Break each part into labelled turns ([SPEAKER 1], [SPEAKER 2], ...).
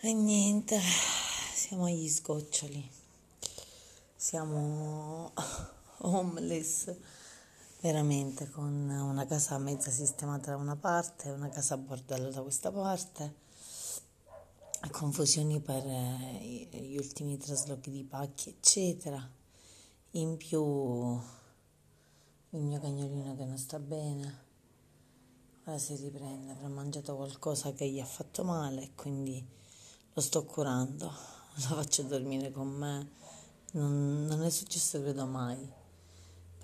[SPEAKER 1] E niente, siamo agli sgoccioli, siamo homeless, veramente, con una casa mezza sistemata da una parte, una casa a bordello da questa parte, confusioni per eh, gli ultimi traslochi di pacchi, eccetera. In più il mio cagnolino che non sta bene, ora si riprende, avrà mangiato qualcosa che gli ha fatto male e quindi lo sto curando, lo faccio dormire con me, non, non è successo credo mai,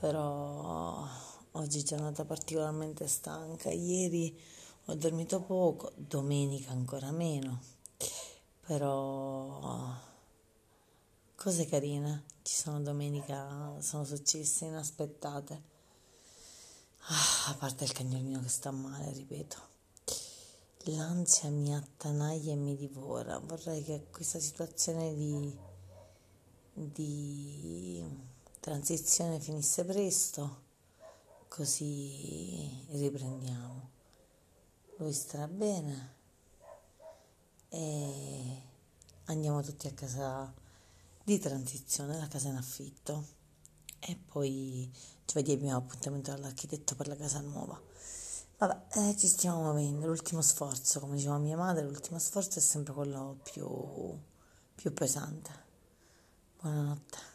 [SPEAKER 1] però oggi è giornata particolarmente stanca, ieri ho dormito poco, domenica ancora meno, però cose carine. Ci sono domenica, sono successe inaspettate, ah, a parte il cagnolino che sta male, ripeto. L'ansia mi attanaglia e mi divora. Vorrei che questa situazione di, di transizione finisse presto, così riprendiamo. Lui starà bene e andiamo tutti a casa di transizione, la casa in affitto e poi ci vediamo appuntamento all'architetto per la casa nuova. Vabbè, eh, ci stiamo muovendo, l'ultimo sforzo, come diceva mia madre, l'ultimo sforzo è sempre quello più, più pesante. Buonanotte.